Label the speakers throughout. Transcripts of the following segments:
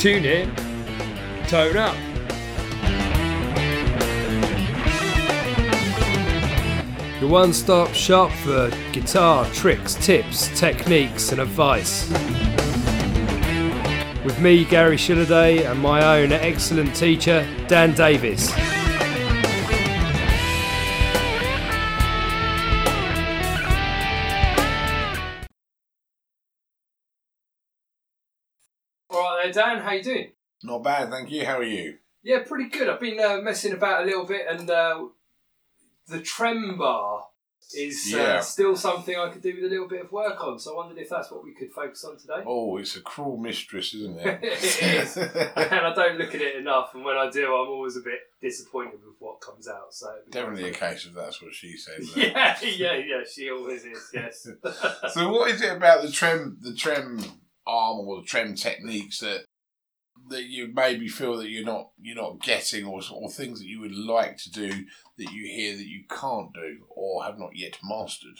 Speaker 1: Tune in, tone up. Your one stop shop for guitar tricks, tips, techniques, and advice. With me, Gary Shilliday, and my own excellent teacher, Dan Davis. All right there, Dan. How you doing?
Speaker 2: Not bad, thank you. How are you?
Speaker 1: Yeah, pretty good. I've been uh, messing about a little bit, and uh, the trem bar is uh, still something I could do with a little bit of work on. So I wondered if that's what we could focus on today.
Speaker 2: Oh, it's a cruel mistress, isn't it?
Speaker 1: It is. and I don't look at it enough, and when I do, I'm always a bit disappointed with what comes out. So
Speaker 2: Definitely a case of that's what she said.
Speaker 1: Yeah, yeah, yeah. She always is. Yes.
Speaker 2: so, what is it about the trem, the trem arm or the trem techniques that that you maybe feel that you're not you're not getting, or or things that you would like to do that you hear that you can't do or have not yet mastered?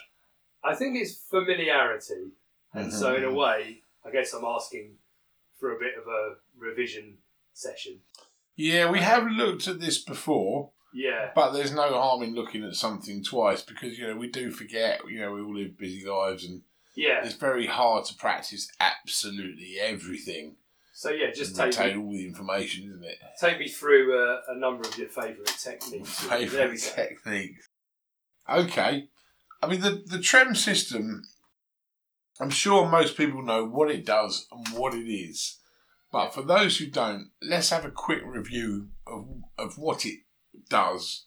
Speaker 1: I think it's familiarity, and so in a
Speaker 2: Mhm.
Speaker 1: way, I guess I'm asking for a bit of a revision session.
Speaker 2: Yeah, we have looked at this before.
Speaker 1: Yeah.
Speaker 2: But there's no harm in looking at something twice because you know we do forget. You know we all live busy lives, and
Speaker 1: Yeah.
Speaker 2: it's very hard to practice absolutely everything.
Speaker 1: So yeah, just take
Speaker 2: retain
Speaker 1: me,
Speaker 2: all the information, isn't it?
Speaker 1: take me through uh, a number of your favourite techniques.
Speaker 2: Favourite techniques. Okay, I mean the the trem system. I'm sure most people know what it does and what it is, but for those who don't, let's have a quick review of of what it does,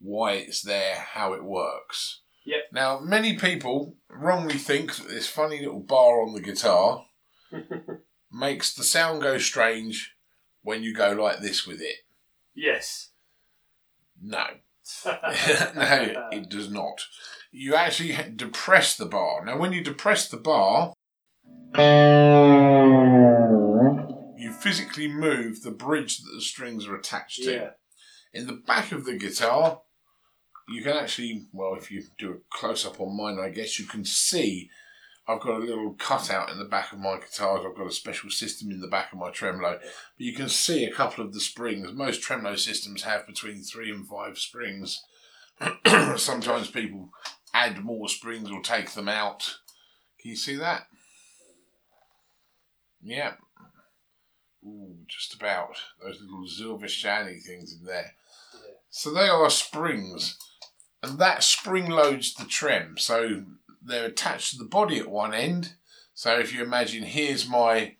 Speaker 2: why it's there, how it works.
Speaker 1: Yep.
Speaker 2: Now, many people wrongly think that this funny little bar on the guitar makes the sound go strange when you go like this with it.
Speaker 1: yes.
Speaker 2: No. no, it does not. You actually depress the bar. Now, when you depress the bar, you physically move the bridge that the strings are attached to.
Speaker 1: Yeah.
Speaker 2: In the back of the guitar, you can actually, well, if you do a close up on mine, I guess you can see I've got a little cutout in the back of my guitars. I've got a special system in the back of my tremolo. But you can see a couple of the springs. Most tremolo systems have between three and five springs. Sometimes people add more springs or take them out. Can you see that? Yeah. Ooh, just about. Those little silver shiny things in there. So they are springs, and that spring loads the trem. So they're attached to the body at one end. So if you imagine, here's my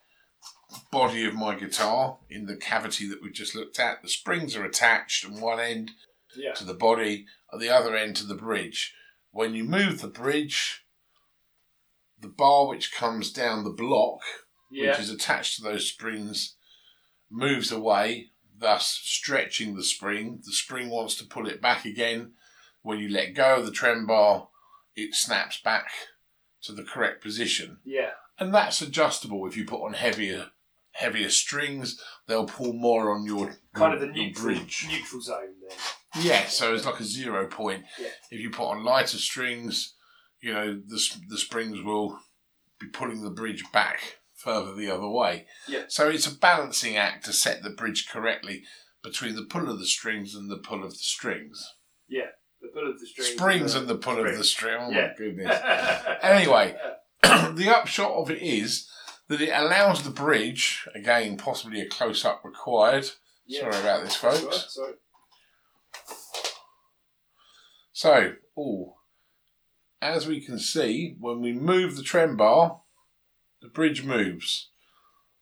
Speaker 2: body of my guitar in the cavity that we just looked at. The springs are attached on one end
Speaker 1: Yeah.
Speaker 2: to the body, at the other end to the bridge. When you move the bridge, the bar which comes down the block
Speaker 1: Yeah.
Speaker 2: which is attached to those springs, moves away, thus stretching the spring. The spring wants to pull it back again. When you let go of the trem bar, it snaps back to the correct position.
Speaker 1: Yeah.
Speaker 2: And that's adjustable if you put on heavier heavier strings, they'll pull more on your
Speaker 1: Kind of the neutral
Speaker 2: bridge.
Speaker 1: neutral zone then.
Speaker 2: Yeah, so it's like a zero point.
Speaker 1: Yeah.
Speaker 2: If you put on lighter strings, you know the the springs will be pulling the bridge back further the other way.
Speaker 1: Yeah.
Speaker 2: So it's a balancing act to set the bridge correctly between the pull of the strings and the pull of the strings.
Speaker 1: Yeah. The pull of the strings.
Speaker 2: Springs and the pull of the string. Uh, oh
Speaker 1: Yeah.
Speaker 2: my goodness. Anyway, the upshot of it is that it allows the bridge, again, possibly a close up required.
Speaker 1: Yeah.
Speaker 2: Sorry about this, folks.
Speaker 1: sorry.
Speaker 2: So, oh, as we can see, when we move the trem bar, the bridge moves.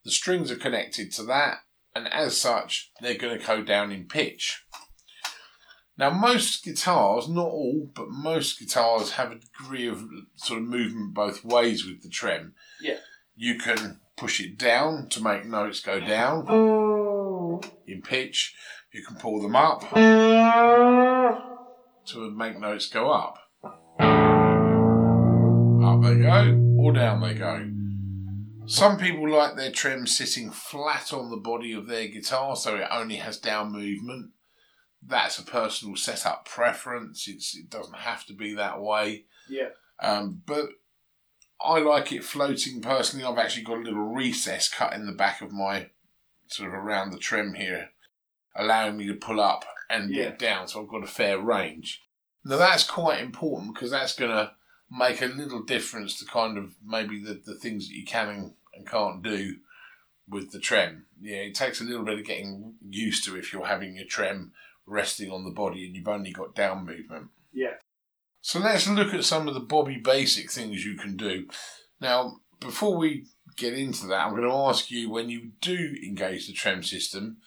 Speaker 2: The strings are connected to that, and as such, they're going to go down in pitch. Now, most guitars, not all, but most guitars have a degree of sort of movement both ways with the trem.
Speaker 1: Yeah.
Speaker 2: You can push it down to make notes go down oh. in pitch. You can pull them up to make notes go up. Up they go, or down they go. Some people like their trem sitting flat on the body of their guitar so it only has down movement. That's a personal setup preference. It's, it doesn't have to be that way.
Speaker 1: Yeah.
Speaker 2: Um, but I like it floating personally. I've actually got a little recess cut in the back of my sort of around the trim here, allowing me to pull up and
Speaker 1: Yeah.
Speaker 2: get down. So I've got a fair range. Now that's quite important because that's going to make a little difference to kind of maybe the, the things that you can and, and can't do with the trem. Yeah, it takes a little bit of getting used to if you're having your trem resting on the body and you've only got down movement.
Speaker 1: Yeah.
Speaker 2: So let's look at some of the Bobby basic things you can do. Now, before we get into that, I'm going to ask you when you do engage the trem system,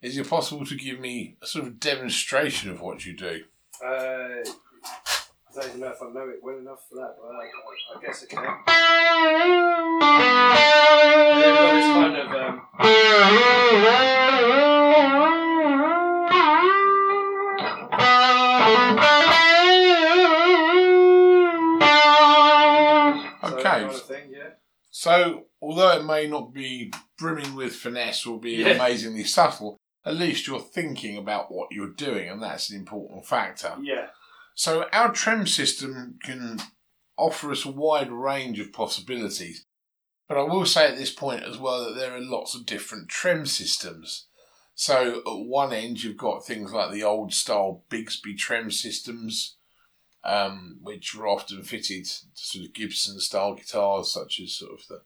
Speaker 2: is it possible to give me a sort of demonstration of what you do?
Speaker 1: Uh, I don't even know if I know it well enough for that, but I, I guess I can. Yeah, we've got this kind of. Um, kind of thing, yeah.
Speaker 2: So, although it may not be brimming with finesse or be
Speaker 1: Yeah.
Speaker 2: amazingly subtle, at least you're thinking about what you're doing, and that's an important factor.
Speaker 1: Yeah.
Speaker 2: So, our trem system can offer us a wide range of possibilities. But I will say at this point as well that there are lots of different trem systems. So, at one end, you've got things like the old style Bigsby trem systems, um, which were often fitted to sort of Gibson style guitars, such as sort of the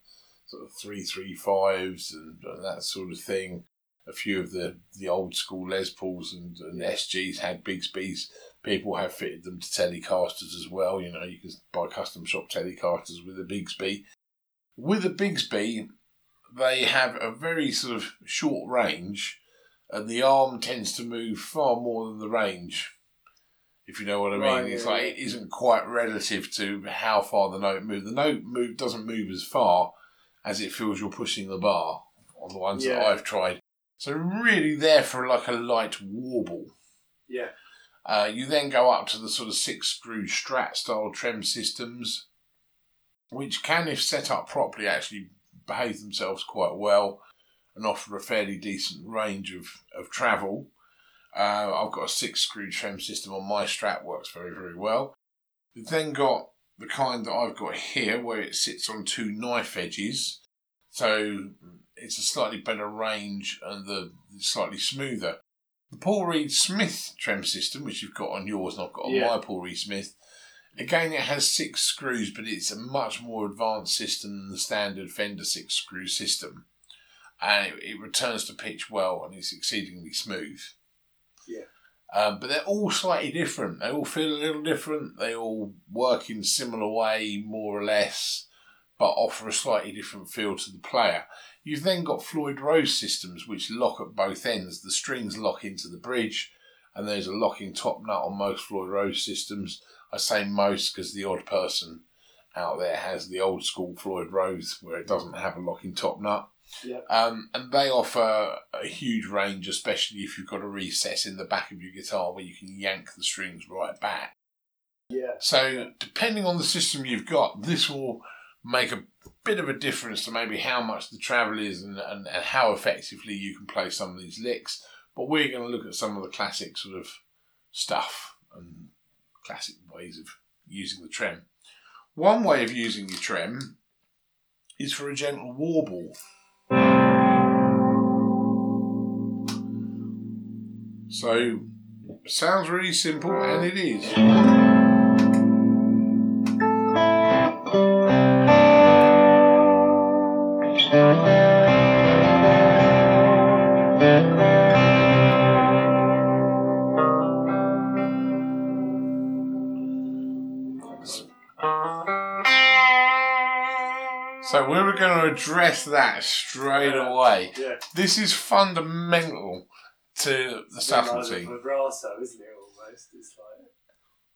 Speaker 2: sort of 335s and, and that sort of thing. A few of the, the old school Les Pauls and, and SGs had Bigsby's people have fitted them to Telecasters as well. You know, you can buy custom shop Telecasters with a Bigsby. With a Bigsby, they have a very sort of short range, and the arm tends to move far more than the range. If you know what I mean,
Speaker 1: Right,
Speaker 2: it's
Speaker 1: yeah,
Speaker 2: like
Speaker 1: yeah.
Speaker 2: it isn't quite relative to how far the note moves. The note move doesn't move as far as it feels you're pushing the bar on the ones that I've tried. So really, there for like a light warble.
Speaker 1: Yeah.
Speaker 2: Uh, you then go up to the sort of six screw strat style trem systems, which can, if set up properly, actually behave themselves quite well and offer a fairly decent range of, of travel. Uh, I've got a six screw trem system on my Strat, works very, very well. We've then got the kind that I've got here where it sits on two knife edges. So it's a slightly better range and the slightly smoother. The Paul Reed Smith trem system, which you've got on yours and I've got on
Speaker 1: Yeah.
Speaker 2: my Paul Reed Smith, again it has six screws, but it's a much more advanced system than the standard Fender six screw system. And it, it returns to pitch well and it's exceedingly smooth. Um, but they're all slightly different. They all feel a little different. They all work in similar way, more or less, but offer a slightly different feel to the player. You've then got Floyd Rose systems which lock at both ends. The strings lock into the bridge, and there's a locking top nut on most Floyd Rose systems. I say most because the odd person out there has the old school Floyd Rose where it doesn't have a locking top nut.
Speaker 1: Yeah.
Speaker 2: Um, and they offer a huge range, especially if you've got a recess in the back of your guitar where you can yank the strings right back.
Speaker 1: Yeah.
Speaker 2: So, depending on the system you've got, this will make a bit of a difference to maybe how much the travel is and, and, and how effectively you can play some of these licks. But we're going to look at some of the classic sort of stuff and classic ways of using the trem. One way of using your trem is for a gentle warble. So, sounds really simple, and it is. Going to address that straight
Speaker 1: Yeah.
Speaker 2: away.
Speaker 1: Yeah.
Speaker 2: This is fundamental to the
Speaker 1: Bit like the
Speaker 2: subtlety.
Speaker 1: vibrato, isn't it? Almost, it's like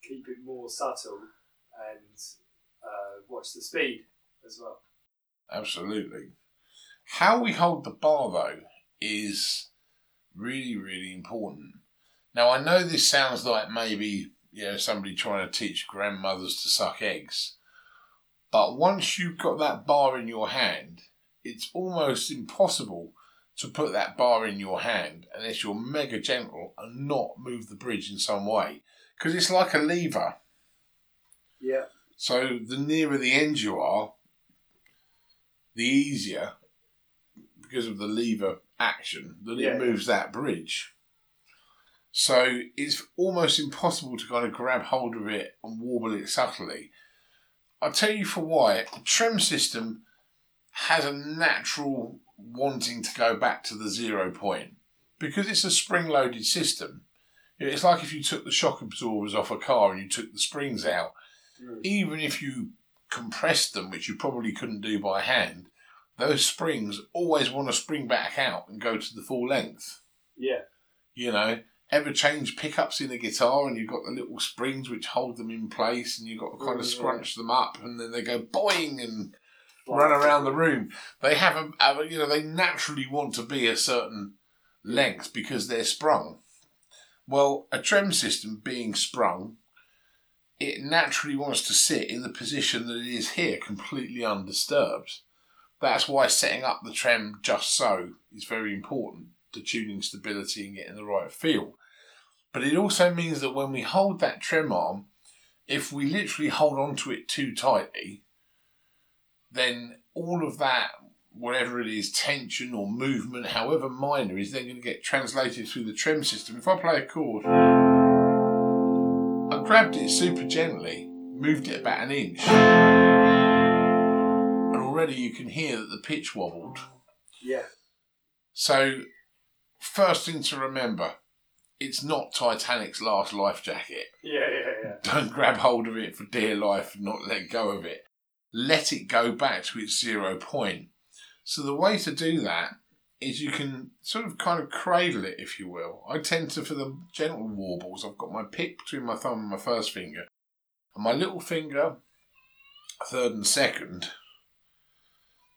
Speaker 1: keep it more subtle and uh, watch the speed as well.
Speaker 2: Absolutely. How we hold the bar, though, is really, really important. Now, I know this sounds like maybe you know somebody trying to teach grandmothers to suck eggs, but once you've got that bar in your hand, it's almost impossible to put that bar in your hand unless you're mega gentle and not move the bridge in some way, because it's like a lever.
Speaker 1: Yeah.
Speaker 2: So the nearer the end you are, the easier, because of the lever action that
Speaker 1: Yeah.
Speaker 2: it moves that bridge. So it's almost impossible to kind of grab hold of it and wobble it subtly. I'll tell you for why. The trim system has a natural wanting to go back to the zero point because it's a spring loaded system. It's like if you took the shock absorbers off a car and you took the springs out,
Speaker 1: Mm.
Speaker 2: even if you compressed them, which you probably couldn't do by hand, those springs always want to spring back out and go to the full length.
Speaker 1: Yeah.
Speaker 2: You know, ever change pickups in a guitar and you've got the little springs which hold them in place and you've got to kind of
Speaker 1: Mm,
Speaker 2: scrunch them up and then they go boing and run around the room. They have a, a you know, they naturally want to be a certain length because they're sprung. Well, a trem system being sprung, it naturally wants to sit in the position that it is here, completely undisturbed. That's why setting up the trem just so is very important to tuning stability and getting the right feel. But it also means that when we hold that trem arm, if we literally hold on to it too tightly, then all of that, whatever it is, tension or movement, however minor, is then going to get translated through the trem system. If I play a chord, I grabbed it super gently, moved it about an inch, and already you can hear that the pitch wobbled.
Speaker 1: Yeah.
Speaker 2: So, first thing to remember, it's not Titanic's last life jacket.
Speaker 1: Yeah, yeah, yeah.
Speaker 2: Don't grab hold of it for dear life and not let go of it. Let it go back to its zero point. So the way to do that is you can sort of kind of cradle it, if you will. I tend to, for the gentle warbles, I've got my pick between my thumb and my first finger, and my little finger, third and second,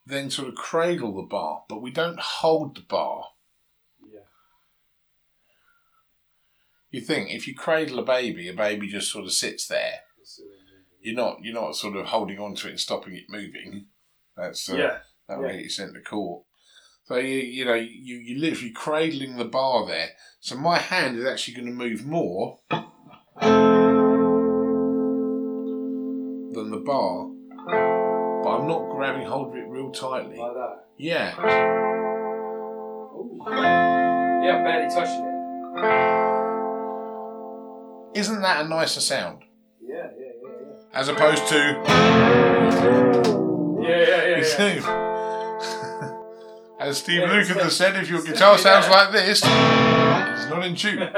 Speaker 2: then sort of cradle the bar, but we don't hold the bar.
Speaker 1: Yeah.
Speaker 2: You think if you cradle a baby, a baby just sort of sits there. You're not you're not sort of holding on to it and stopping it moving. That's uh,
Speaker 1: yeah.
Speaker 2: that will
Speaker 1: yeah.
Speaker 2: get you sent to court. So you you know you you literally cradling the bar there. So my hand is actually going to move more than the bar, but I'm not grabbing hold of it real tightly.
Speaker 1: Like that.
Speaker 2: Yeah,
Speaker 1: Ooh. Yeah, I'm barely touching it.
Speaker 2: Isn't that a nicer sound
Speaker 1: Yeah, yeah, yeah, yeah.
Speaker 2: as opposed to
Speaker 1: yeah. Yeah, yeah, yeah.
Speaker 2: you
Speaker 1: yeah.
Speaker 2: see? As Steve
Speaker 1: Yeah,
Speaker 2: Lukather
Speaker 1: like-
Speaker 2: said, if your guitar sounds like this, it's not in tune.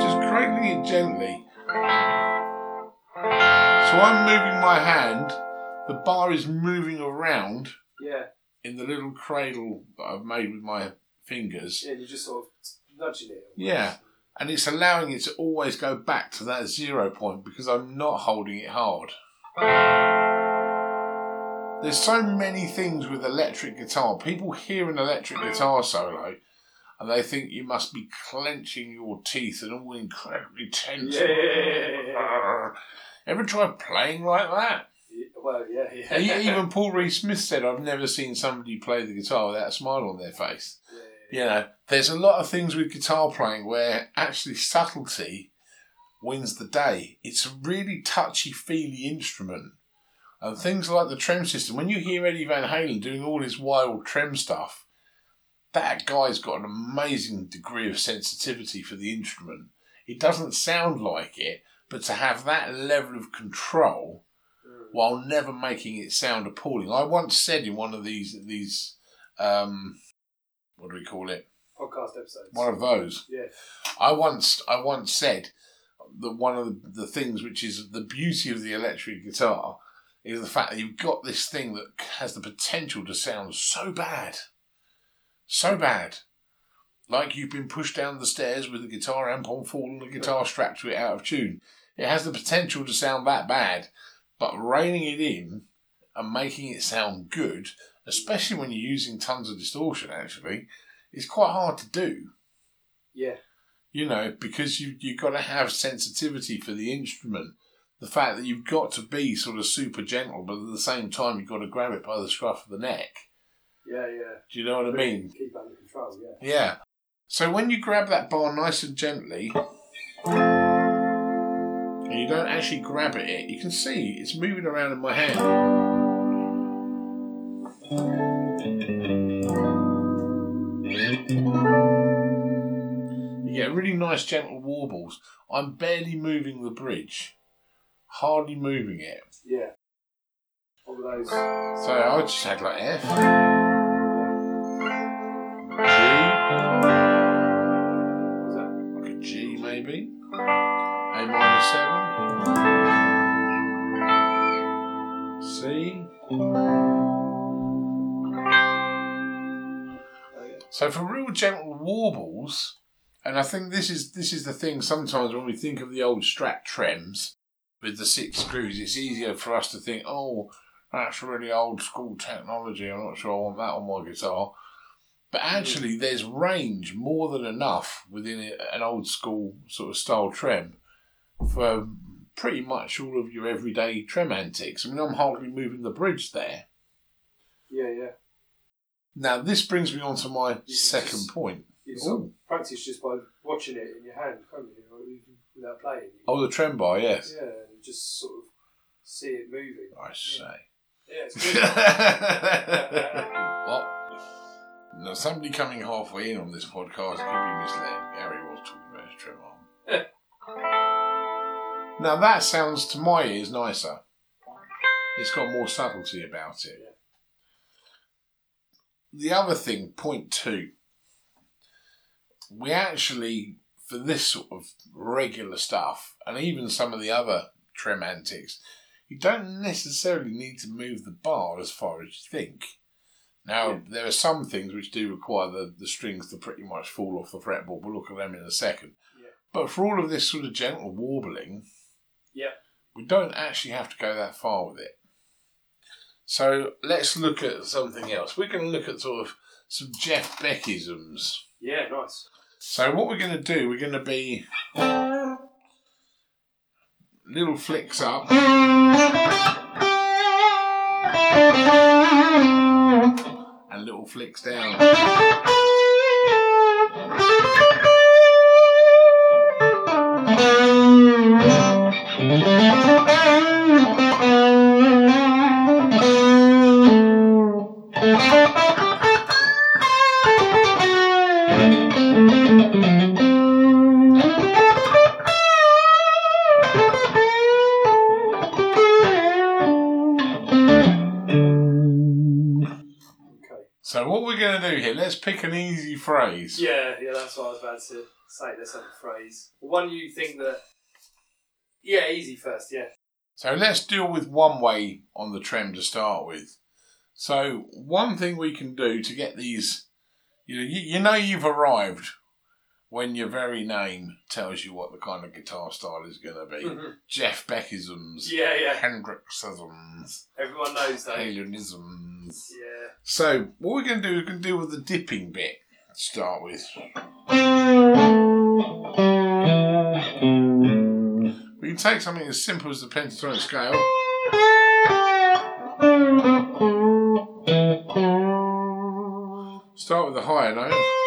Speaker 2: Just cradling it gently. So I'm moving my hand, the bar is moving around
Speaker 1: yeah,
Speaker 2: in the little cradle that I've made with my fingers.
Speaker 1: yeah, you're just sort of nudging it.
Speaker 2: Yeah. And it's allowing it to always go back to that zero point because I'm not holding it hard. There's so many things with electric guitar. People hear an electric guitar solo and they think you must be clenching your teeth and all incredibly tense.
Speaker 1: Yeah.
Speaker 2: Ever try playing like that?
Speaker 1: Well, yeah, yeah.
Speaker 2: Even Paul Reed Smith said, I've never seen somebody play the guitar without a smile on their face. You know, there's a lot of things with guitar playing where actually subtlety wins the day. It's a really touchy feely instrument. And things like the trem system, when you hear Eddie Van Halen doing all his wild trem stuff, that guy's got an amazing degree of sensitivity for the instrument. It doesn't sound like it, but to have that level of control while never making it sound appalling. I once said in one of these these um, what do we call it?
Speaker 1: Podcast episodes.
Speaker 2: One of those.
Speaker 1: yeah,
Speaker 2: I once I once said that one of the, the things which is the beauty of the electric guitar is the fact that you've got this thing that has the potential to sound so bad, so bad, like you've been pushed down the stairs with a guitar amp on full and a guitar strapped to it out of tune. It has the potential to sound that bad, but reining it in and making it sound good, especially when you're using tons of distortion, actually, is quite hard to do
Speaker 1: yeah,
Speaker 2: you know, because you you've got to have sensitivity for the instrument. The fact that you've got to be sort of super gentle, but at the same time you've got to grab it by the scruff of the neck.
Speaker 1: yeah, yeah.
Speaker 2: Do you know what I mean?
Speaker 1: Keep under control. Yeah.
Speaker 2: Yeah. So when you grab that bar nice and gently, and you don't actually grab it, you can see it's moving around in my hand. You get really nice gentle warbles. I'm barely moving the bridge, hardly moving it.
Speaker 1: Yeah. Were those?
Speaker 2: So I just had like F,
Speaker 1: that?
Speaker 2: Like a G maybe, A minor seven, C. So for real gentle warbles, and I think this is this is the thing. Sometimes when we think of the old Strat trems with the six screws, it's easier for us to think, "Oh, that's really old school technology. I'm not sure I want that on my guitar." But hmm. actually, there's range more than enough within an old school sort of style trem for pretty much all of your everyday trem antics. I mean, I'm hardly moving the bridge there.
Speaker 1: Yeah, yeah.
Speaker 2: Now, this brings me on to my
Speaker 1: You
Speaker 2: second
Speaker 1: just-
Speaker 2: point.
Speaker 1: You sort of practice just by watching it in your hand, can't you? Or even without playing.
Speaker 2: Oh, the trem bar, yes.
Speaker 1: Yeah, and just sort of see it moving.
Speaker 2: I say.
Speaker 1: Yeah, it's good.
Speaker 2: what? Now, somebody coming halfway in on this podcast could be misled. Gary was talking about his trem arm. now, that sounds to my ears nicer. It's got more subtlety about it.
Speaker 1: Yeah.
Speaker 2: The other thing, point two, we actually, for this sort of regular stuff, and even some of the other trem antics, you don't necessarily need to move the bar as far as you think. Now,
Speaker 1: Yeah.
Speaker 2: there are some things which do require the, the strings to pretty much fall off the fretboard. We'll look at them in a second.
Speaker 1: Yeah.
Speaker 2: But for all of this sort of gentle warbling,
Speaker 1: Yeah.
Speaker 2: we don't actually have to go that far with it. So let's look at something else. We're going to look at sort of some Jeff Beckisms.
Speaker 1: yeah, nice.
Speaker 2: So what we're going to do, we're going to be uh, little flicks up and little flicks down. do here, let's pick an easy phrase.
Speaker 1: Yeah, yeah, that's what I was about to say. Let's have a phrase. One you think that. Yeah, easy first, yeah.
Speaker 2: So let's deal with one way on the trem to start with. So one thing we can do to get these, you know, you, you know you've arrived when your very name tells you what the kind of guitar style is going to be.
Speaker 1: Mhm.
Speaker 2: Jeff Beckisms,
Speaker 1: Yeah, yeah.
Speaker 2: Hendrixisms,
Speaker 1: Everyone knows that. Yeah.
Speaker 2: So what we're going to do, we can deal with the dipping bit to start with. We can take something as simple as the pentatonic scale. Start with the higher note.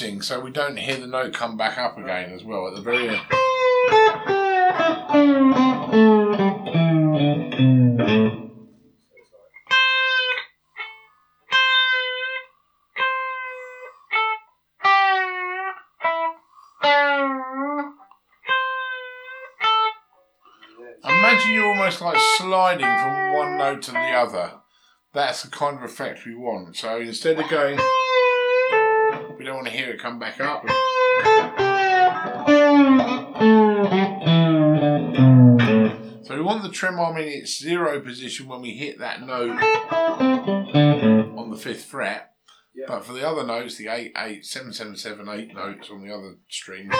Speaker 2: Muting so we don't hear the note come back up again as well at the very end. Imagine you're almost like sliding from one note to the other. That's the kind of effect we want. So instead of going, don't want to hear it come back up. So we want the trem arm in its zero position when we hit that note on the fifth fret.
Speaker 1: Yeah.
Speaker 2: But for the other notes, the 8, 8, 7, 7, 7, 8 notes on the other strings,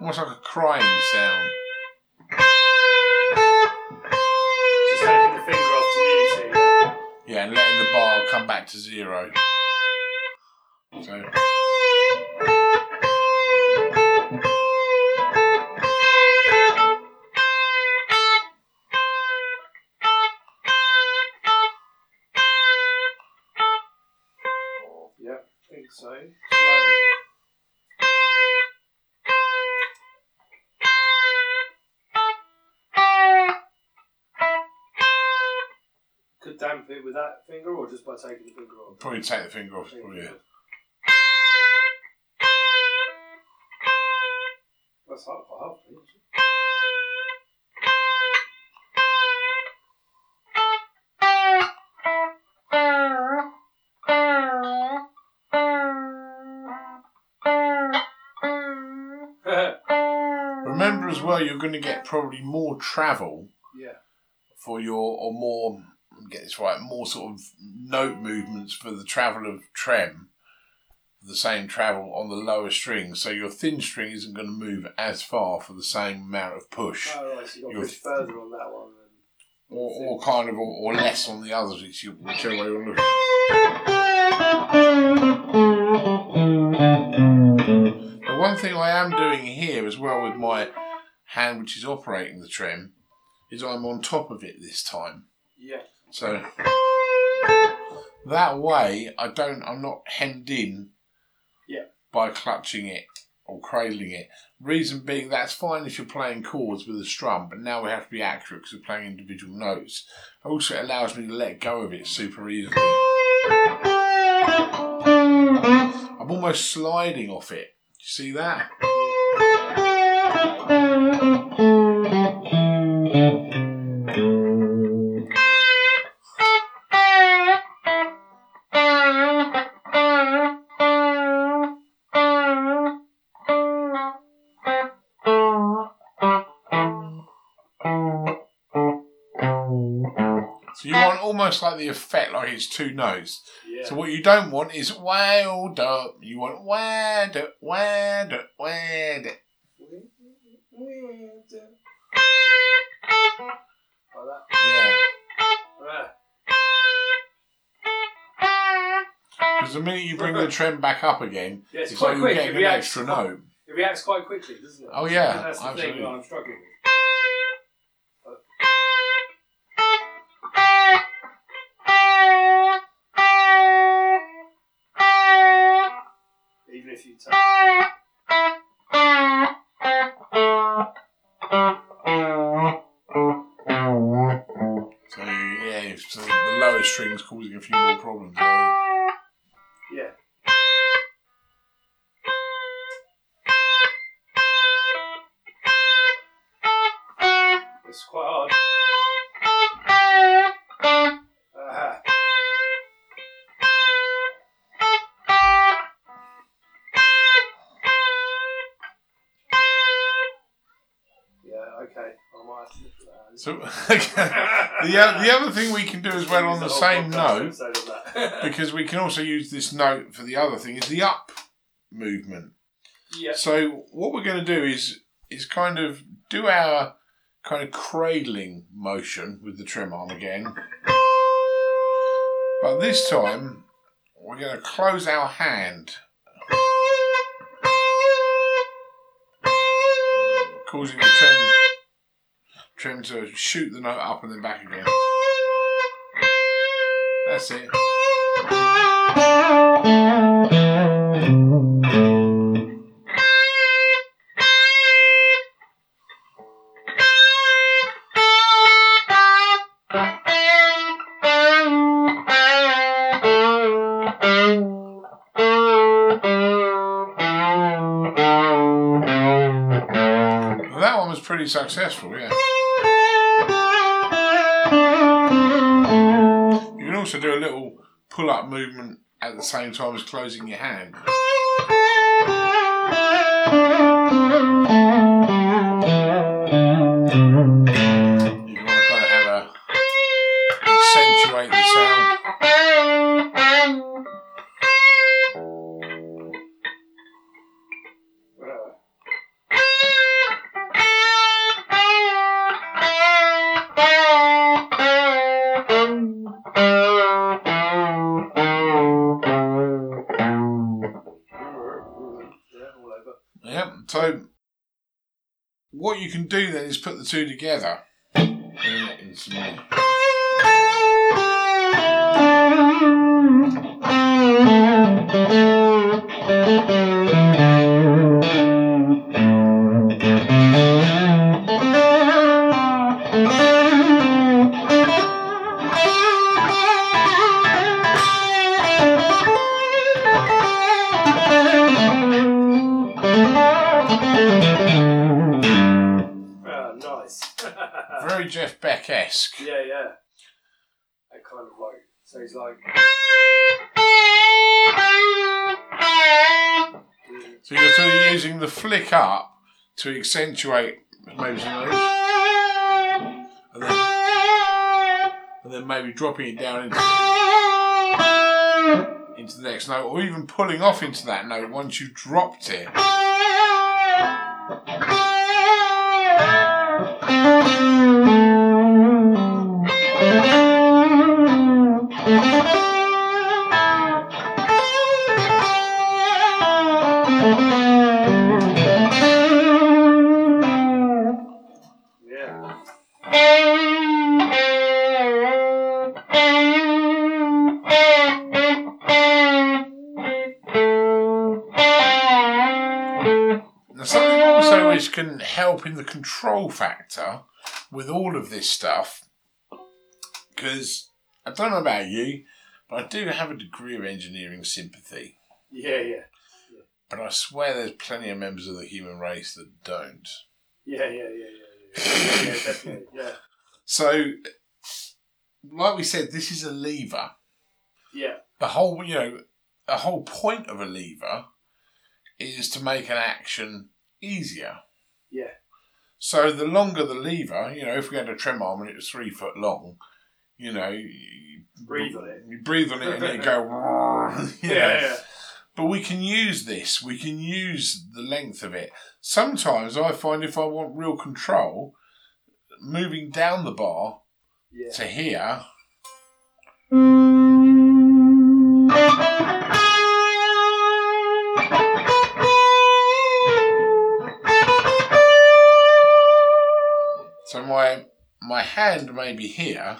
Speaker 2: almost like a crying sound. And letting the bar come back to zero. So.
Speaker 1: It with that finger or just by taking the finger off?
Speaker 2: Probably take the finger off.
Speaker 1: Finger
Speaker 2: Probably, yeah.
Speaker 1: That's hard, isn't it?
Speaker 2: Remember as well, you're going to get probably more travel
Speaker 1: yeah.
Speaker 2: for your, or more, get this right, more sort of note movements for the travel of trem, the same travel on the lower string. So your thin string isn't going to move as far for the same amount of push.
Speaker 1: Oh, right, so you've got to
Speaker 2: You're-
Speaker 1: push further on that one.
Speaker 2: Or, or kind of, or, or less on the others, which you, whichever way you look. But one thing I am doing here as well with my hand, which is operating the trem, is I'm on top of it this time.
Speaker 1: yeah.
Speaker 2: So that way, I don't. I'm not hemmed in.
Speaker 1: Yeah.
Speaker 2: By clutching it or cradling it. Reason being, that's fine if you're playing chords with a strum, but now we have to be accurate because we're playing individual notes. Also, it allows me to let go of it super easily. I'm almost sliding off it. You see that? Almost like the effect like it's two notes.
Speaker 1: Yeah.
Speaker 2: So what you don't want is wound up. You want wound up, wound up, wound up.
Speaker 1: Like.
Speaker 2: Yeah.
Speaker 1: Ah,
Speaker 2: Because the minute you bring the trem back up again,
Speaker 1: Yeah, it's
Speaker 2: it's
Speaker 1: quite
Speaker 2: like
Speaker 1: quick.
Speaker 2: you're
Speaker 1: It
Speaker 2: getting an
Speaker 1: reacts
Speaker 2: extra note.
Speaker 1: It reacts quite quickly, doesn't it?
Speaker 2: Oh, yeah,
Speaker 1: And that's the
Speaker 2: absolutely.
Speaker 1: thing that I'm struggling with.
Speaker 2: Strings causing a few more problems. The the other thing we can do as well on the same note,
Speaker 1: episode of that.
Speaker 2: because we can also use this note for the other thing, is the up movement.
Speaker 1: yeah.
Speaker 2: So what we're going to do is is kind of do our kind of cradling motion with the trim arm again. But this time we're going to close our hand. Causing the trim to shoot the note up and then back again. That's it. That one was pretty successful, yeah. Also do a little pull up movement at the same time as closing your hand. Do then is put the two together. in- in some-
Speaker 1: so like.
Speaker 2: So you're sort of using the flick up to accentuate maybe some notes. And then, and then maybe dropping it down into, into the next note, or even pulling off into that note once you've dropped it. Which can help in the control factor with all of this stuff, because I don't know about you, but I do have a degree of engineering sympathy.
Speaker 1: Yeah, yeah.
Speaker 2: But I swear there's plenty of members of the human race that don't.
Speaker 1: Yeah, yeah, yeah, yeah, yeah. Yeah, definitely. Yeah.
Speaker 2: So, like we said, this is a lever.
Speaker 1: Yeah.
Speaker 2: The whole, you know, the whole point of a lever is to make an action easier.
Speaker 1: Yeah.
Speaker 2: So the longer the lever, you know, if we had a trem arm and it was three foot long, you know, you
Speaker 1: Breathe on it.
Speaker 2: You breathe on it and it go.
Speaker 1: Yeah, yeah.
Speaker 2: But we can use this. We can use the length of it. Sometimes I find if I want real control, moving down the bar
Speaker 1: Yeah.
Speaker 2: to here. My hand may be here,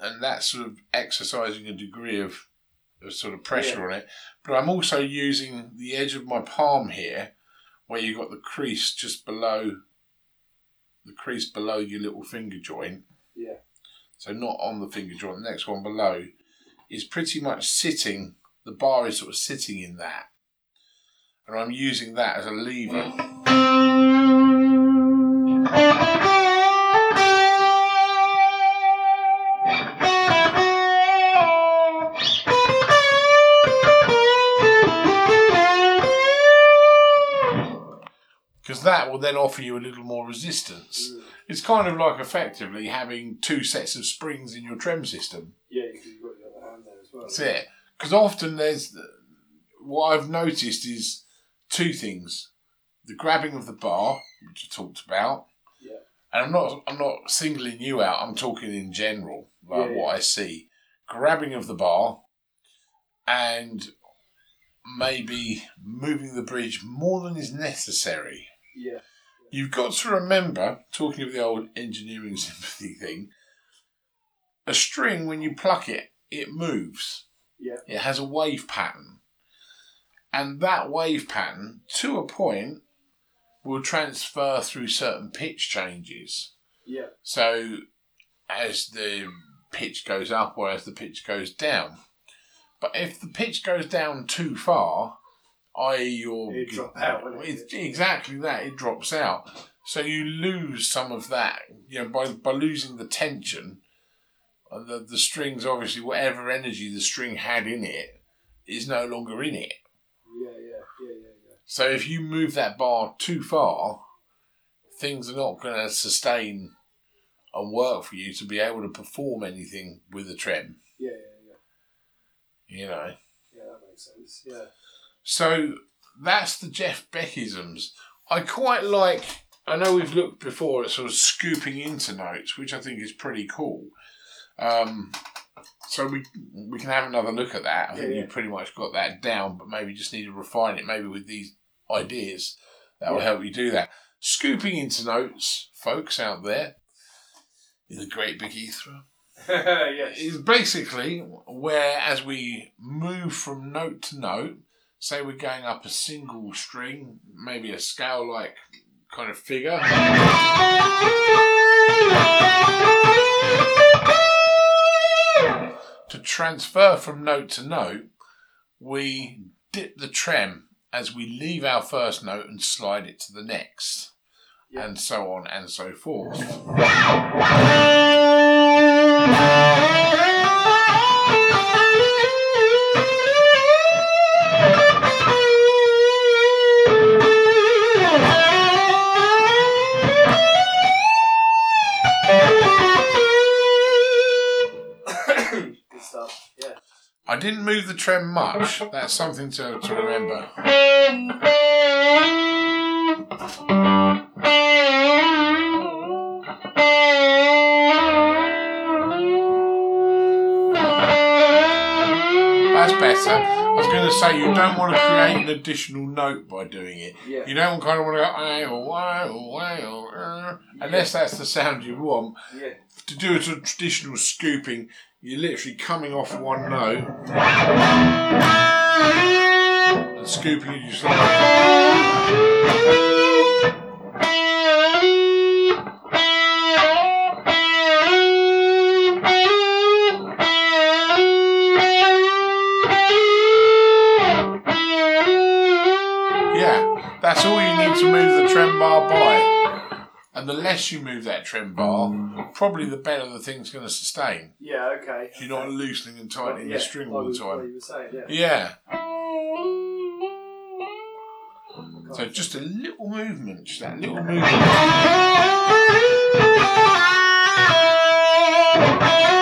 Speaker 2: and that's sort of exercising a degree of, of sort of pressure on it. But I'm also using the edge of my palm here, where you've got the crease just below the crease below your little finger joint.
Speaker 1: Yeah.
Speaker 2: So not on the finger joint. The next one below is pretty much sitting. The bar is sort of sitting in that, and I'm using that as a lever. Because that will then offer you a little more resistance.
Speaker 1: Mm.
Speaker 2: It's kind of like effectively having two sets of springs in your trem system.
Speaker 1: Yeah, because you've got the other hand there as well.
Speaker 2: That's it. Because often there's what I've noticed is two things: the grabbing of the bar, which I talked about. And I'm not I'm not singling you out. I'm talking in general, like
Speaker 1: Yeah,
Speaker 2: what
Speaker 1: yeah.
Speaker 2: I see: grabbing of the bar, and maybe moving the bridge more than is necessary.
Speaker 1: Yeah.
Speaker 2: You've got to remember, talking of the old engineering sympathy thing, a string, when you pluck it, it moves.
Speaker 1: Yeah.
Speaker 2: It has a wave pattern. And that wave pattern, to a point, will transfer through certain pitch changes.
Speaker 1: Yeah.
Speaker 2: So, as the pitch goes up or as the pitch goes down. But if the pitch goes down too far, i.e., you're
Speaker 1: It'd drop out, it?
Speaker 2: exactly that. It drops out. So you lose some of that. You know, by by losing the tension, uh, the the strings obviously whatever energy the string had in it is no longer in it.
Speaker 1: Yeah, yeah, yeah, yeah.
Speaker 2: So if you move that bar too far, things are not going to sustain and work for you to be able to perform anything with the trem.
Speaker 1: Yeah, yeah, yeah.
Speaker 2: You know.
Speaker 1: Yeah, that makes sense. Yeah.
Speaker 2: So that's the Jeff Beckisms. I quite like. I know we've looked before at sort of scooping into notes, which I think is pretty cool. Um, so we we can have another look at that. I think
Speaker 1: Yeah, yeah.
Speaker 2: you've pretty much got that down, but maybe just need to refine it. Maybe with these ideas that will help you do that. Scooping into notes, folks out there, in a great big ether.
Speaker 1: yes.
Speaker 2: Is basically where as we move from note to note, say we're going up a single string, maybe a scale like kind of figure. To transfer from note to note, we dip the trem as we leave our first note and slide it to the next,
Speaker 1: Yeah.
Speaker 2: and so on and so forth. didn't move the trem much. That's something to, to remember. That's better. I was going to say you don't want to create an additional note by doing it.
Speaker 1: Yeah.
Speaker 2: You don't kind of want to go "Ay, oh, ay, oh, ay, oh, uh," unless that's the sound you want.
Speaker 1: Yeah.
Speaker 2: To do a sort of traditional scooping, you're literally coming off one note and scooping it like. Yeah, that's all you need to move the trem bar by. And the less you move that trem bar, mm. probably the better the thing's going to sustain.
Speaker 1: Yeah. Okay.
Speaker 2: You're not loosening and tightening
Speaker 1: yeah,
Speaker 2: the string all the time.
Speaker 1: saying. Yeah.
Speaker 2: Yeah. So just a little movement, just that little movement.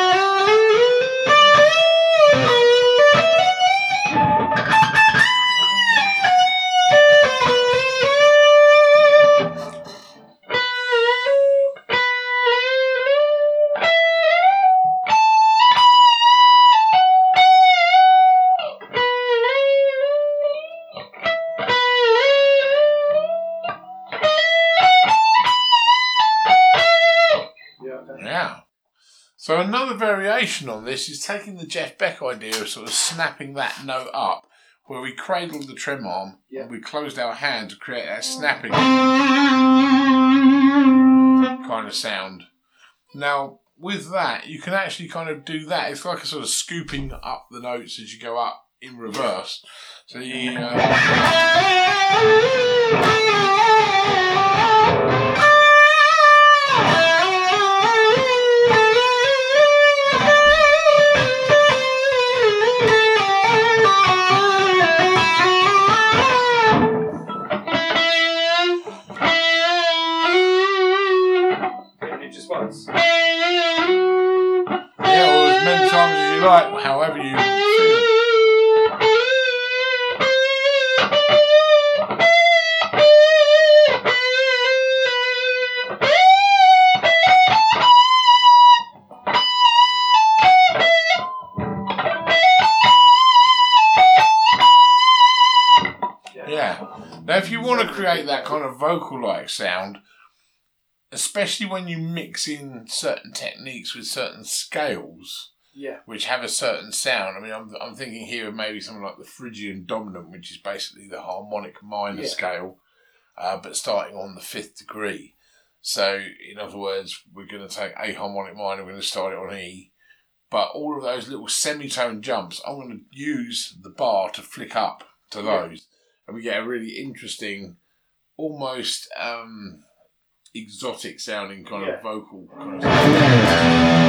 Speaker 2: variation on this is taking the Jeff Beck idea of sort of snapping that note up, where we cradled the trem arm
Speaker 1: Yeah.
Speaker 2: and we closed our hand to create that snapping kind of sound. Now, with that, you can actually kind of do that. It's like a sort of scooping up the notes as you go up in reverse. So you.
Speaker 1: Hitting
Speaker 2: especially when you mix in certain techniques with certain scales,
Speaker 1: Yeah.
Speaker 2: which have a certain sound. I mean, I'm, I'm thinking here of maybe something like the Phrygian dominant, which is basically the harmonic minor
Speaker 1: Yeah.
Speaker 2: scale, uh, but starting on the fifth degree. So, in other words, we're going to take A harmonic minor, we're going to start it on E. But all of those little semitone jumps, I'm going to use the bar to flick up to
Speaker 1: Yeah.
Speaker 2: those. And we get a really interesting, almost um, exotic sounding kind
Speaker 1: Yeah.
Speaker 2: of vocal kind of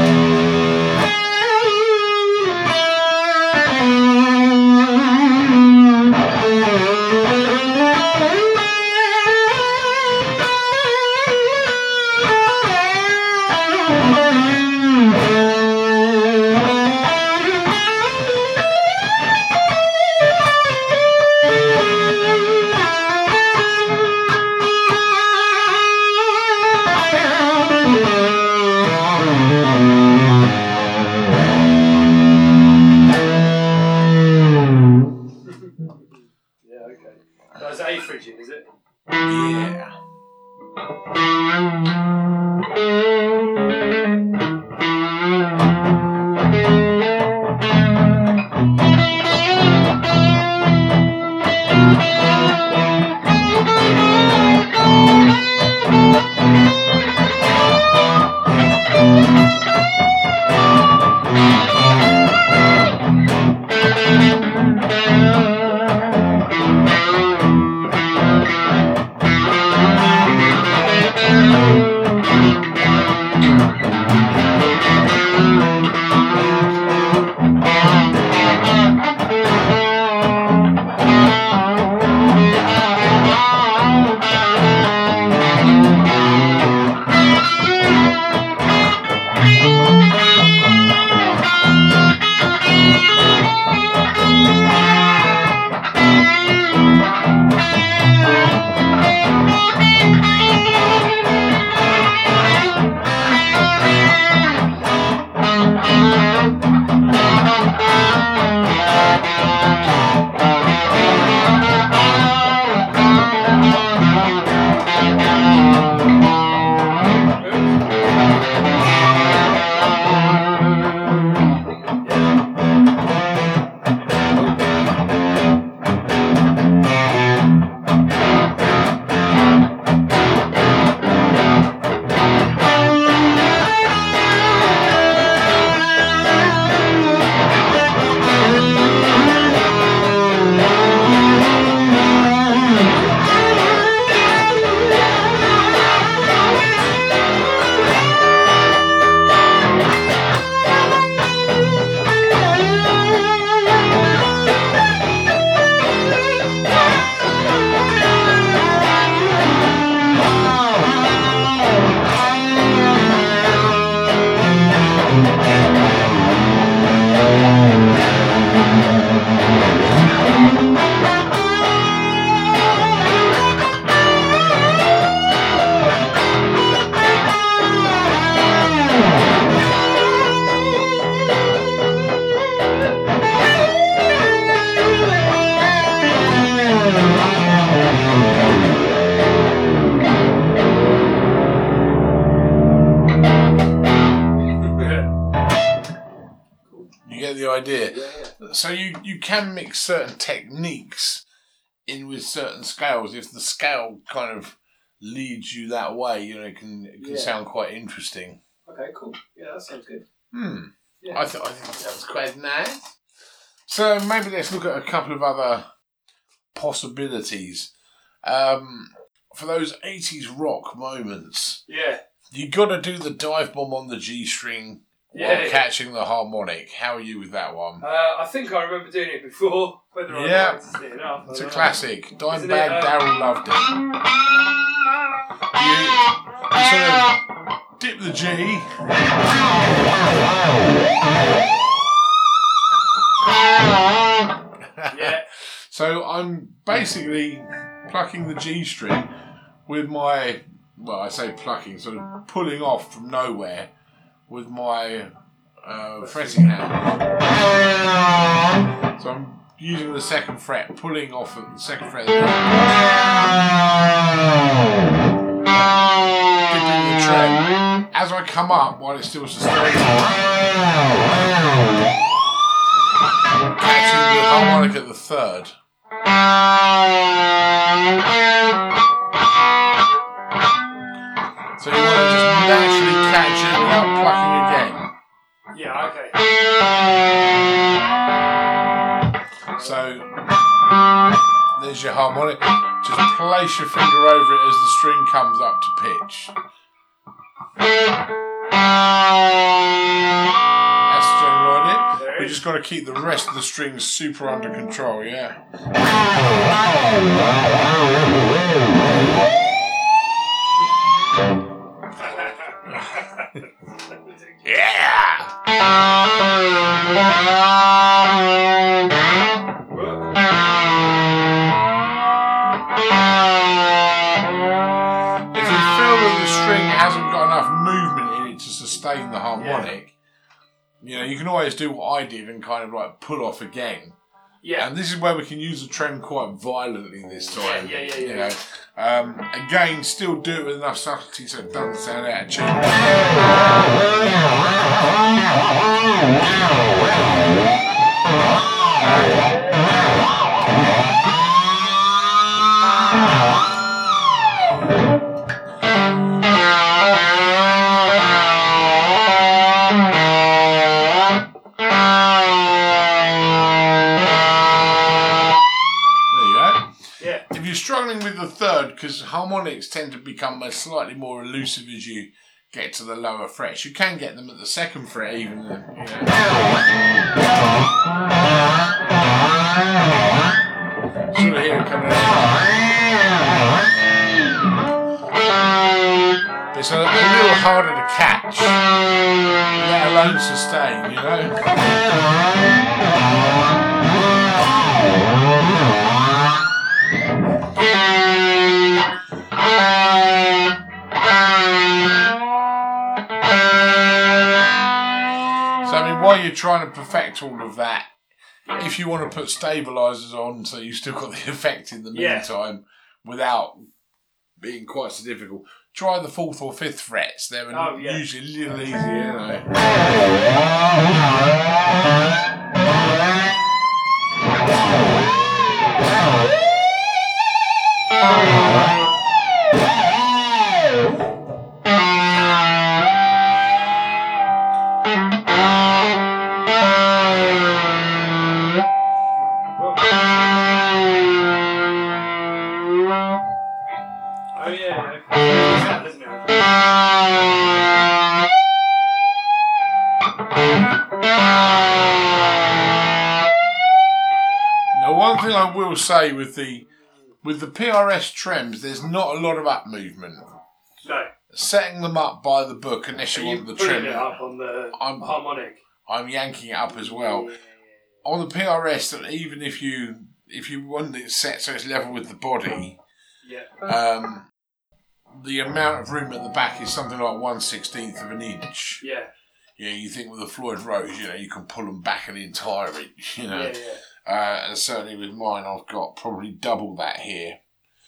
Speaker 2: can mix certain techniques in with certain scales. If the scale kind of leads you that way, you know, it can it can
Speaker 1: Yeah.
Speaker 2: sound quite interesting.
Speaker 1: Okay, cool. Yeah, that sounds good.
Speaker 2: Hmm.
Speaker 1: Yeah.
Speaker 2: I, th- I think that was quite nice. So maybe let's look at a couple of other possibilities. Um, for those 80s rock moments,
Speaker 1: yeah.
Speaker 2: you got to do the dive bomb on the G string
Speaker 1: Yeah,
Speaker 2: catching the harmonic. How are you with that one?
Speaker 1: Uh, I think I remember doing it before. Whether I
Speaker 2: Yeah.
Speaker 1: it enough.
Speaker 2: It's a
Speaker 1: know.
Speaker 2: classic. Dimebag
Speaker 1: uh,
Speaker 2: Darrell loved it. You, you sort of dip the G.
Speaker 1: Yeah.
Speaker 2: So I'm basically plucking the G string with my, well, I say plucking, sort of pulling off from nowhere with my uh, fretting hand. So I'm using the second fret, pulling off at the second fret. Dipping the trem. As I come up, while it's still sustained, catching the harmonic at the third. So you want to So there's your harmonic. Just place your finger over it as the string comes up to pitch. That's the general idea. We just got to keep the rest of the strings super under control, yeah. Yeah! If you feel that the string hasn't got enough movement in it to sustain the harmonic, you know, you can always do what I did and kind of like pull off again.
Speaker 1: Yeah.
Speaker 2: And this is where we can use the trem quite violently this time.
Speaker 1: Yeah, yeah, yeah,
Speaker 2: You
Speaker 1: yeah.
Speaker 2: know, um, again, still do it with enough subtlety so it doesn't sound out of tune. harmonics tend to become slightly more elusive as you get to the lower frets, you can get them at the second fret even. You know. Sort of hear it coming out. It's a, a little harder to catch, let alone sustain, you know? You're trying to perfect all of that, if you want to put stabilizers on so you've still got the effect in the
Speaker 1: Yeah.
Speaker 2: meantime without being quite so difficult, try the fourth or fifth frets. They're
Speaker 1: Oh, yeah.
Speaker 2: usually a little easier, you know. will say with the with the PRS trems, there's not a lot of up movement.
Speaker 1: No.
Speaker 2: Setting them up by the book, unless you want the trim,
Speaker 1: it up on the
Speaker 2: I'm-
Speaker 1: harmonic?
Speaker 2: I'm yanking it up as well.
Speaker 1: Yeah,
Speaker 2: on the PRS, that even if you if you want it set so it's level with the body,
Speaker 1: yeah.
Speaker 2: um, the amount of room at the back is something like one sixteenth of an inch.
Speaker 1: Yeah,
Speaker 2: Yeah, you think with the Floyd Rose, you know, you can pull them back an entire inch. You know,
Speaker 1: yeah, yeah.
Speaker 2: Uh, and certainly with mine, I've got probably double that here,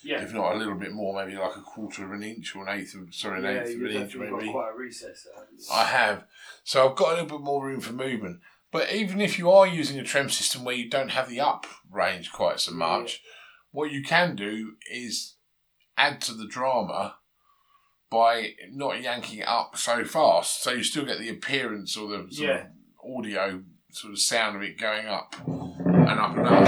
Speaker 1: Yeah,
Speaker 2: if not a little bit more, maybe like a quarter of an inch or an eighth of sorry, an
Speaker 1: yeah,
Speaker 2: eighth of an inch maybe.
Speaker 1: quite a recess there.
Speaker 2: I have. So I've got a little bit more room for movement. But even if you are using a trem system where you don't have the up range quite so much, what you can do is add to the drama by not yanking it up so fast. So you still get the appearance or the sort
Speaker 1: Yeah.
Speaker 2: of audio sort of sound of it going up and up and up.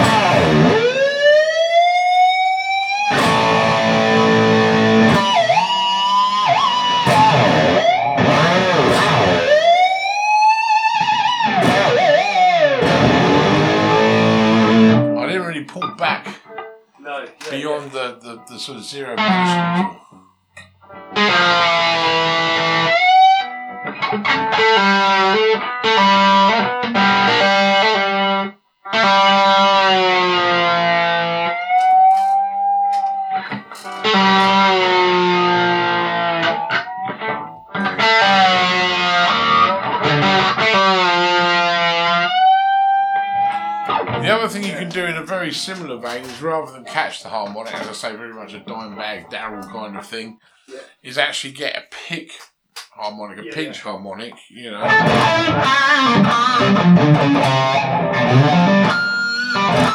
Speaker 2: I didn't really pull back
Speaker 1: No, yeah,
Speaker 2: beyond the, the, the sort of zero position. Very similar vein is rather than catch the harmonic, as I say, very much a Dimebag Darrell kind of thing,
Speaker 1: Yeah.
Speaker 2: is actually get a pick harmonic, a
Speaker 1: Yeah,
Speaker 2: pinch
Speaker 1: yeah.
Speaker 2: harmonic, you know.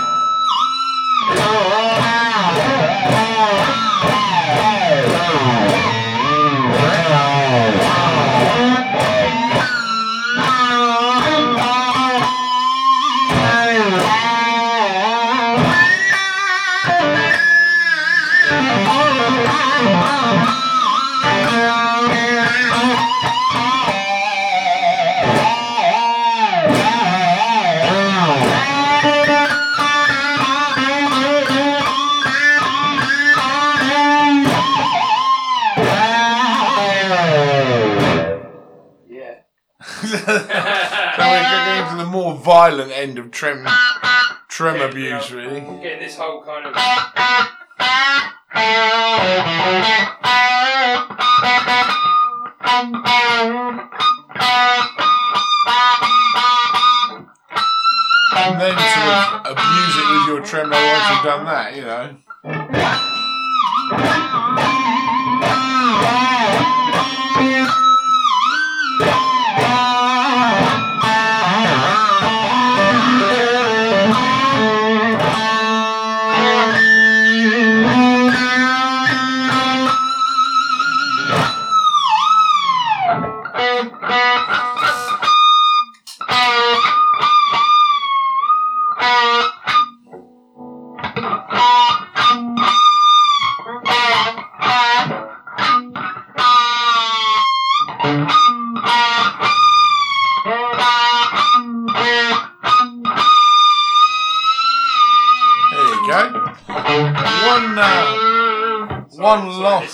Speaker 2: end of trem, trem
Speaker 1: Yeah,
Speaker 2: abuse, really.
Speaker 1: Getting this whole kind of
Speaker 2: And then sort of abuse you've done that, you know.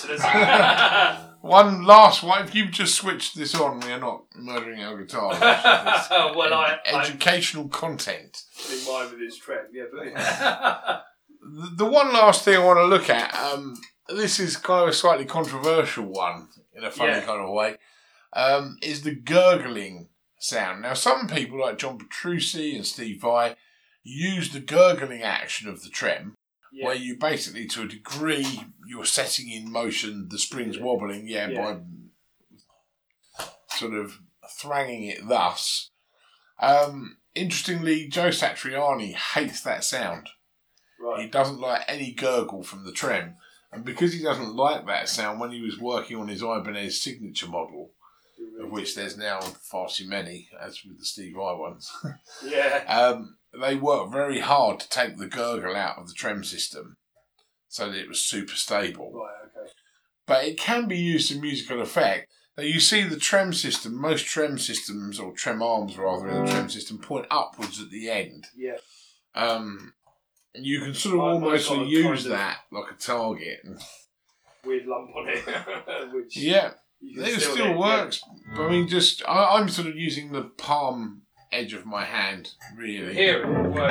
Speaker 2: One
Speaker 1: listeners.
Speaker 2: one last one. If you just switched this on, we are not murdering our guitar. It's
Speaker 1: well, I, I'm
Speaker 2: educational content.
Speaker 1: in mind with his trend. Yeah, please.
Speaker 2: The, the one last thing I want to look at, um, this is kind of a slightly controversial one in a funny
Speaker 1: Yeah.
Speaker 2: kind of way, um, is the gurgling sound. Now, some people like John Petrucci and Steve Vai use the gurgling action of the trem,
Speaker 1: yeah.
Speaker 2: where you basically, to a degree, you're setting in motion the springs
Speaker 1: Yeah.
Speaker 2: wobbling, yeah,
Speaker 1: Yeah.
Speaker 2: by sort of thranging it thus. Um, interestingly, Joe Satriani hates that sound. He doesn't like any gurgle from the trem. And because he doesn't like that sound, when he was working on his Ibanez signature model, of which there's now far too many, as with the Steve Vai ones,
Speaker 1: Yeah.
Speaker 2: um, they worked very hard to take the gurgle out of the trem system so that it was super stable.
Speaker 1: Right. Okay.
Speaker 2: But it can be used in musical effect. Now you see the trem system, most trem systems, or trem arms rather, in the trem system, point upwards at the end.
Speaker 1: Yeah.
Speaker 2: Um, and you can sort of
Speaker 1: mine's
Speaker 2: almost
Speaker 1: got
Speaker 2: sort of
Speaker 1: a
Speaker 2: use
Speaker 1: kind of-
Speaker 2: that like a target.
Speaker 1: Weird lump on it, which
Speaker 2: yeah, it still,
Speaker 1: hit, yeah.
Speaker 2: works. But I mean, just I, I'm sort of using the palm edge of my hand, really.
Speaker 1: Hear it. Work.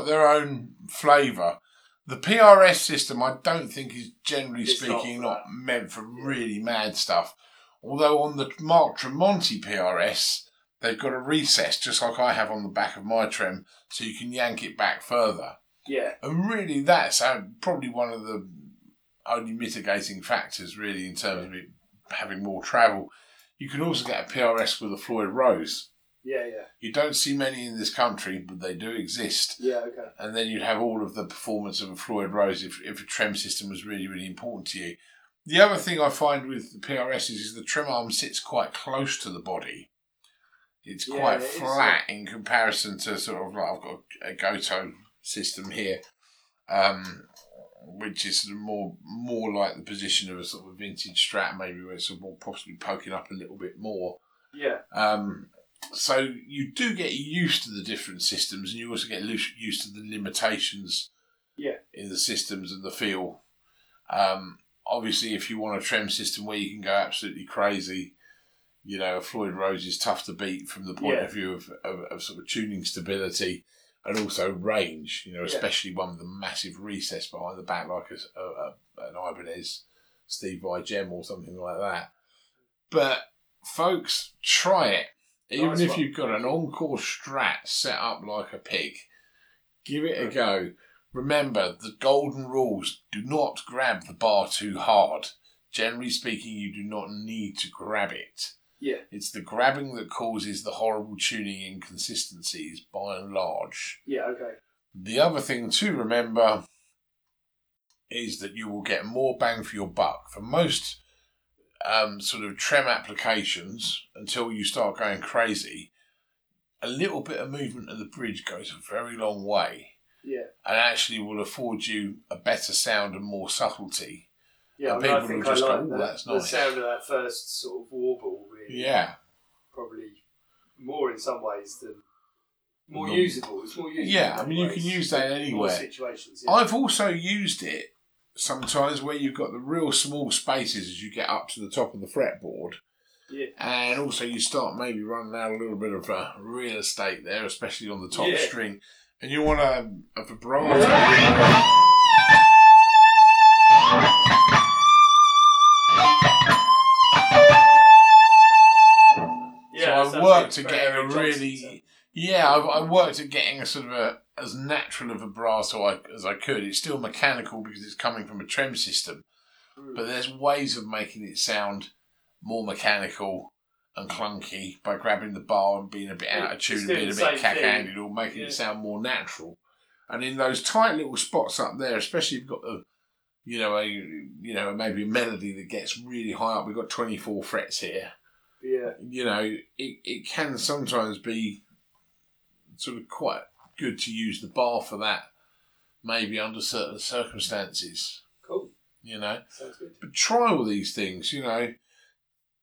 Speaker 2: Got their own flavour. The PRS system, I don't think, is generally
Speaker 1: It's
Speaker 2: speaking
Speaker 1: for
Speaker 2: not meant for really mad stuff. Although on the Mark Tremonti PRS, they've got a recess, just like I have on the back of my trem, so you can yank it back further.
Speaker 1: Yeah.
Speaker 2: And really, that's probably one of the only mitigating factors, really, in terms of it having more travel. You can also get a PRS with a Floyd Rose.
Speaker 1: Yeah. Yeah.
Speaker 2: You don't see many in this country, but they do exist.
Speaker 1: Yeah. Okay.
Speaker 2: And then you'd have all of the performance of a Floyd Rose if, if a trem system was really, really important to you. The other thing I find with the PRS is is the trem arm sits quite close to the body. It's
Speaker 1: Yeah,
Speaker 2: quite
Speaker 1: it is,
Speaker 2: flat in comparison to sort of like I've got a Gotoh system here, um, which is sort of more more like the position of a sort of vintage Strat, maybe where it's sort of more possibly poking up a little bit more.
Speaker 1: Yeah.
Speaker 2: Um, so you do get used to the different systems, and you also get used to the limitations
Speaker 1: Yeah.
Speaker 2: in the systems and the feel. Um, obviously, if you want a trem system where you can go absolutely crazy, you know, a Floyd Rose is tough to beat from the point
Speaker 1: Yeah.
Speaker 2: of view of, of, of sort of tuning stability and also range. You know,
Speaker 1: Yeah.
Speaker 2: especially one with a massive recess behind the back, like a, a, a, an Ibanez Steve Vai JEM or something like that. But folks, try it. Even
Speaker 1: Nice
Speaker 2: if
Speaker 1: one.
Speaker 2: you've got an Encore Strat set up like a pig, give it a go. Remember the golden rules: do not grab the bar too hard. generally speaking, you do not need to grab it.
Speaker 1: Yeah.
Speaker 2: It's the grabbing that causes the horrible tuning inconsistencies by and large.
Speaker 1: Yeah. Okay.
Speaker 2: The other thing to remember is that you will get more bang for your buck. For most um, sort of trem applications, until you start going crazy, a little bit of movement of the bridge goes a very long way
Speaker 1: Yeah.
Speaker 2: and actually will afford you a better sound and more subtlety.
Speaker 1: Yeah.
Speaker 2: And
Speaker 1: I, mean, I
Speaker 2: people
Speaker 1: think
Speaker 2: will
Speaker 1: I
Speaker 2: just go,
Speaker 1: like
Speaker 2: "Ooh,
Speaker 1: that.
Speaker 2: that's
Speaker 1: The sound of that first sort of warble. Really.
Speaker 2: Yeah.
Speaker 1: Probably more in some ways than more usable. It's more usable.
Speaker 2: Yeah, I mean, you can use that anywhere.
Speaker 1: situations. Yeah.
Speaker 2: I've also used it sometimes where you've got the real small spaces as you get up to the top of the fretboard.
Speaker 1: Yeah.
Speaker 2: And also, you start maybe running out a little bit of uh, real estate there, especially on the top
Speaker 1: Yeah.
Speaker 2: string. And you want a, a vibrato.
Speaker 1: Yeah.
Speaker 2: so worked
Speaker 1: like
Speaker 2: at
Speaker 1: very
Speaker 2: a really. Yeah, I've, I've worked at getting a sort of a as natural of a vibrato I, as I could. It's still mechanical because it's coming from a trem system,
Speaker 1: Mm.
Speaker 2: but there's ways of making it sound more mechanical and clunky by grabbing the bar and being a bit out of tune, and being a bit cack-handed, or making
Speaker 1: Yeah.
Speaker 2: it sound more natural. And in those tight little spots up there, especially if you've got the, you know, a you know maybe a melody that gets really high up. We've got 24 frets here
Speaker 1: Yeah.
Speaker 2: you know, it, it can sometimes be sort of quite good to use the bar for that, maybe under certain circumstances,
Speaker 1: Cool.
Speaker 2: you know.
Speaker 1: Sounds good.
Speaker 2: But try all these things, you know.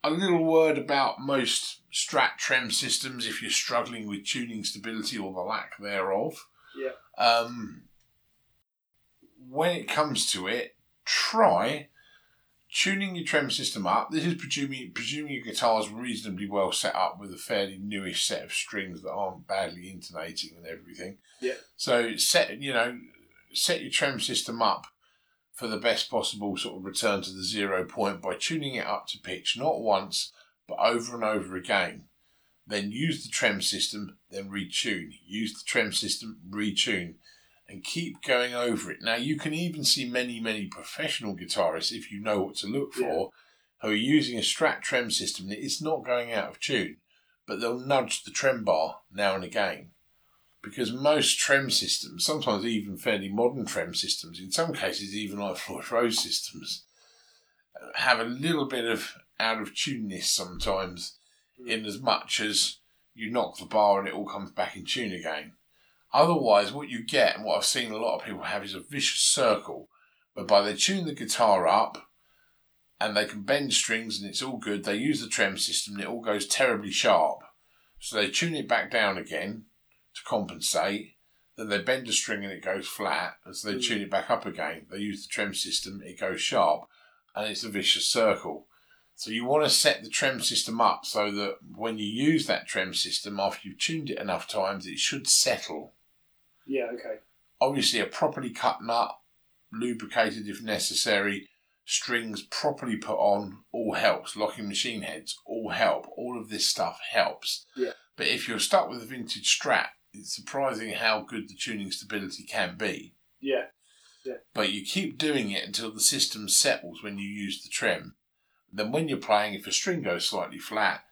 Speaker 2: A little word about most strat trem systems if you're struggling with tuning stability or the lack thereof.
Speaker 1: Yeah.
Speaker 2: Um, when it comes to it, try tuning your trem system up. This is presuming, presuming your guitar's reasonably well set up with a fairly newish set of strings that aren't badly intonating and everything.
Speaker 1: Yeah.
Speaker 2: So set you know set your trem system up for the best possible sort of return to the zero point by tuning it up to pitch, not once, but over and over again. Then use the trem system, then retune. Use the trem system, retune, and keep going over it. Now, you can even see many, many professional guitarists, if you know what to look for, who are using a Strat trem system that is not going out of tune, but they'll nudge the trem bar now and again because most trem systems, sometimes even fairly modern trem systems, in some cases even like Floyd Rose systems, have a little bit of out of tuneness sometimes, hmm. in as much as you knock the bar and it all comes back in tune again. Otherwise, what you get and what I've seen a lot of people have is a vicious circle whereby they tune the guitar up and they can bend strings and it's all good. They use the trem system and it all goes terribly sharp. So they tune it back down again to compensate. Then they bend a string and it goes flat. And so they
Speaker 1: Mm.
Speaker 2: tune it back up again. They use the trem system, it goes sharp. And it's a vicious circle. So you want to set the trem system up so that when you use that trem system, after you've tuned it enough times, it should settle.
Speaker 1: Yeah. Okay.
Speaker 2: Obviously, a properly cut nut, lubricated if necessary, strings properly put on, all helps. Locking machine heads, all help. All of this stuff helps.
Speaker 1: Yeah.
Speaker 2: But if you're stuck with a vintage Strat, it's surprising how good the tuning stability can be.
Speaker 1: Yeah. Yeah.
Speaker 2: But you keep doing it until the system settles when you use the trem. Then, when you're playing, if a string goes slightly flat,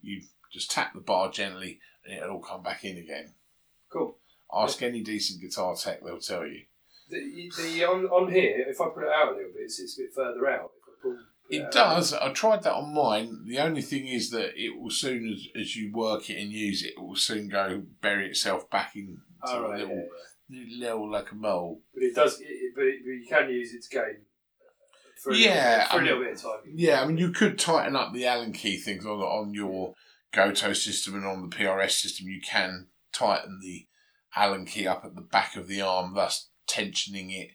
Speaker 2: you just tap the bar gently and it'll all come back in again.
Speaker 1: Cool.
Speaker 2: Ask any decent guitar tech, they'll tell you.
Speaker 1: The, the on on here, if I put it out a little bit, it's, it's a bit further out. If I pull, put
Speaker 2: It
Speaker 1: out-
Speaker 2: does. I tried that on mine. The only thing is that it will soon as, as you work it and use it, it will soon go bury itself back in
Speaker 1: Oh,
Speaker 2: a
Speaker 1: right, yeah,
Speaker 2: little,
Speaker 1: yeah.
Speaker 2: little like a mole.
Speaker 1: But it does. It, but, it, but you can use it to gain. For a
Speaker 2: Yeah,
Speaker 1: Little, for
Speaker 2: I
Speaker 1: a little
Speaker 2: mean-
Speaker 1: bit of time.
Speaker 2: Yeah, I mean, you could tighten up the Allen key things on on your Gotoh system and on the PRS system. You can tighten the Allen key up at the back of the arm, thus tensioning it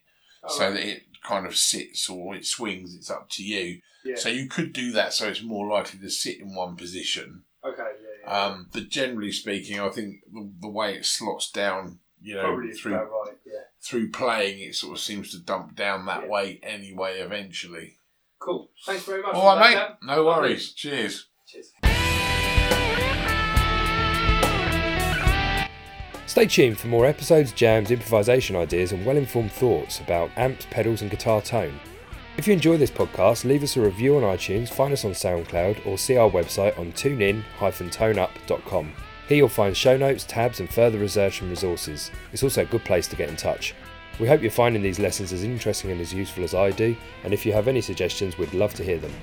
Speaker 1: Oh,
Speaker 2: so
Speaker 1: right.
Speaker 2: that it kind of sits or it swings. It's up to you.
Speaker 1: Yeah.
Speaker 2: So you could do that, so it's more likely to sit in one position.
Speaker 1: okay. Yeah. yeah.
Speaker 2: Um, but generally speaking, I think the, the way it slots down, you know,
Speaker 1: Probably
Speaker 2: through
Speaker 1: right. Yeah.
Speaker 2: through playing, it sort of seems to dump down that way anyway. Eventually.
Speaker 1: Cool. Thanks very much.
Speaker 2: All right,
Speaker 1: that,
Speaker 2: mate. No worries. Cheers.
Speaker 1: Cheers.
Speaker 3: Stay tuned for more episodes, jams, improvisation ideas, and well informed thoughts about amps, pedals, and guitar tone. If you enjoy this podcast, leave us a review on iTunes, find us on SoundCloud, or see our website on tunein-toneup.com. Here you'll find show notes, tabs, and further research and resources. It's also a good place to get in touch. We hope you're finding these lessons as interesting and as useful as I do, and if you have any suggestions, we'd love to hear them.